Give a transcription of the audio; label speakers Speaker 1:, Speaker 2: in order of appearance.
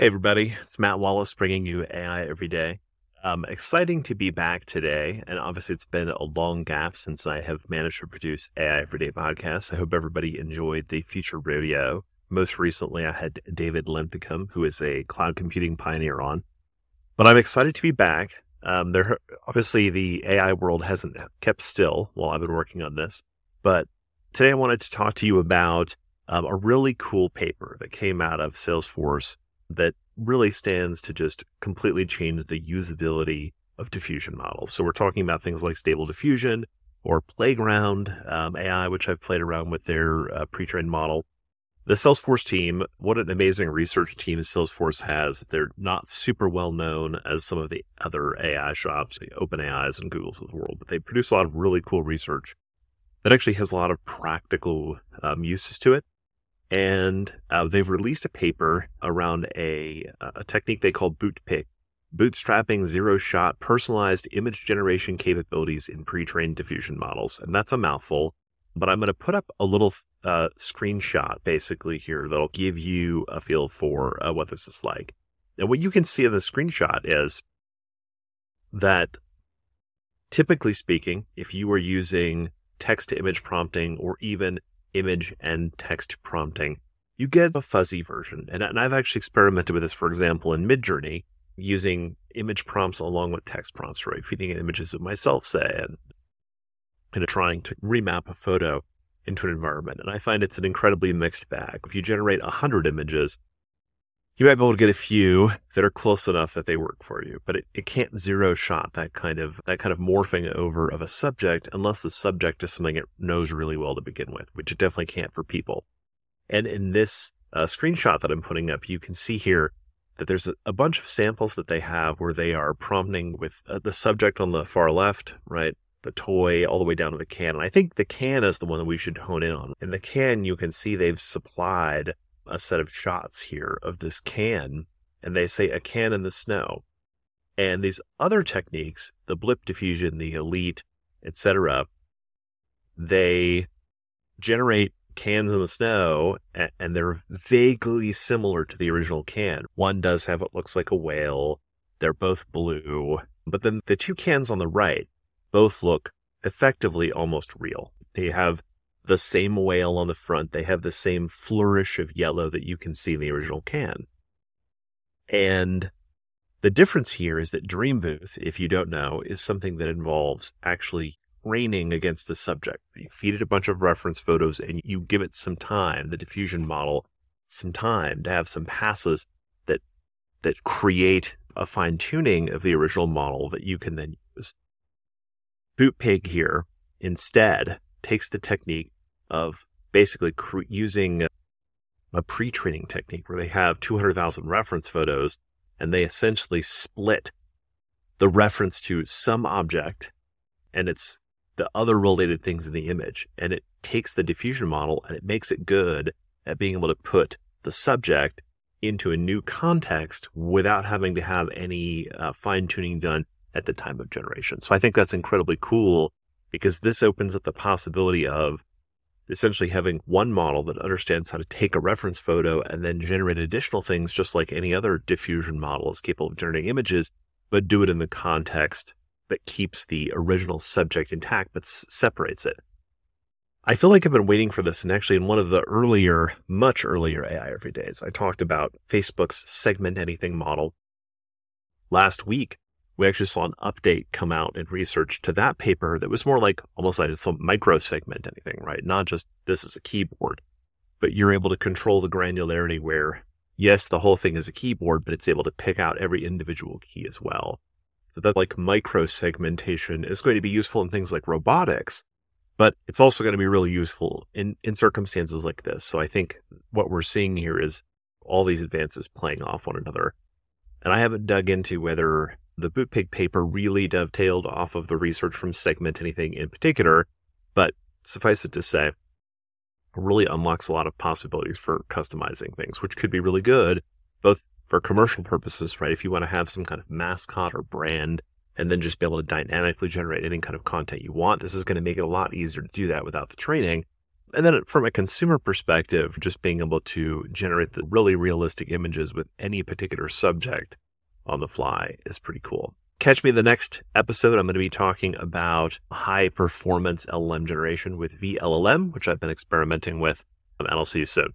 Speaker 1: Hey, everybody. It's Matt Wallace bringing you AI every day. Um, exciting to be back today. And obviously, it's been a long gap since I have managed to produce AI Everyday podcast. I hope everybody enjoyed the Future Rodeo. Most recently, I had David Linthicum, who is a cloud computing pioneer on. But I'm excited to be back. Um, there, obviously, the AI world hasn't kept still while I've been working on this. But today, I wanted to talk to you about um, a really cool paper that came out of Salesforce that really stands to just completely change the usability of diffusion models. So we're talking about things like stable diffusion or playground um, AI, which I've played around with their uh, pre-trained model. The Salesforce team, what an amazing research team Salesforce has. They're not super well known as some of the other AI shops, the OpenAIs and Googles of the world, but they produce a lot of really cool research that actually has a lot of practical um, uses to it and uh, they've released a paper around a a technique they call bootpig, bootstrapping zero shot personalized image generation capabilities in pre-trained diffusion models, and that's a mouthful. But I'm going to put up a little uh, screenshot basically here that'll give you a feel for uh, what this is like. And what you can see in the screenshot is that typically speaking, if you were using text to image prompting or even image and text prompting, you get a fuzzy version. And, and I've actually experimented with this, for example, in Midjourney, using image prompts along with text prompts, right? Feeding images of myself, say, and of trying to remap a photo into an environment. And I find it's an incredibly mixed bag. If you generate 100 images, you might be able to get a few that are close enough that they work for you, but it, it can't zero shot that kind of that kind of morphing over of a subject unless the subject is something it knows really well to begin with, which it definitely can't for people. And in this uh, screenshot that I'm putting up, you can see here that there's a, a bunch of samples that they have where they are prompting with uh, the subject on the far left, right? The toy all the way down to the can. And I think the can is the one that we should hone in on. In the can, you can see they've supplied a set of shots here of this can, and they say a can in the snow. And these other techniques, the blip diffusion, the elite, etc., they generate cans in the snow and they're vaguely similar to the original can. One does have what looks like a whale. They're both blue. But then the two cans on the right both look effectively almost real. They have the same whale on the front. They have the same flourish of yellow that you can see in the original can. And the difference here is that DreamBooth, if you don't know, is something that involves actually training against the subject. You feed it a bunch of reference photos and you give it some time, the diffusion model, some time to have some passes that that create a fine tuning of the original model that you can then use. Bootpig here instead takes the technique of basically cre- using a pre-training technique where they have 200,000 reference photos and they essentially split the reference to some object and it's the other related things in the image. And it takes the diffusion model and it makes it good at being able to put the subject into a new context without having to have any uh, fine tuning done at the time of generation. So I think that's incredibly cool because this opens up the possibility of essentially having one model that understands how to take a reference photo and then generate additional things just like any other diffusion model is capable of generating images, but do it in the context that keeps the original subject intact but s- separates it. I feel like I've been waiting for this, and actually, in one of the earlier, much earlier AI Everydays, I talked about Facebook's segment anything model. Last week, we actually saw an update come out in research to that paper that was more like almost like some micro segment anything, right? Not just this is a keyboard, but you're able to control the granularity where, yes, the whole thing is a keyboard, but it's able to pick out every individual key as well. So that like micro segmentation is going to be useful in things like robotics, but it's also going to be really useful in, in circumstances like this. So I think what we're seeing here is all these advances playing off one another. And I haven't dug into whether the Bootpig paper really dovetailed off of the research from Segment anything in particular, but suffice it to say, really unlocks a lot of possibilities for customizing things, which could be really good, both for commercial purposes, right? If you want to have some kind of mascot or brand and then just be able to dynamically generate any kind of content you want, this is going to make it a lot easier to do that without the training. And then from a consumer perspective, just being able to generate the really realistic images with any particular subject on the fly is pretty cool. Catch me in the next episode. I'm going to be talking about high performance LLM generation with VLLM, which I've been experimenting with. And I'll see you soon.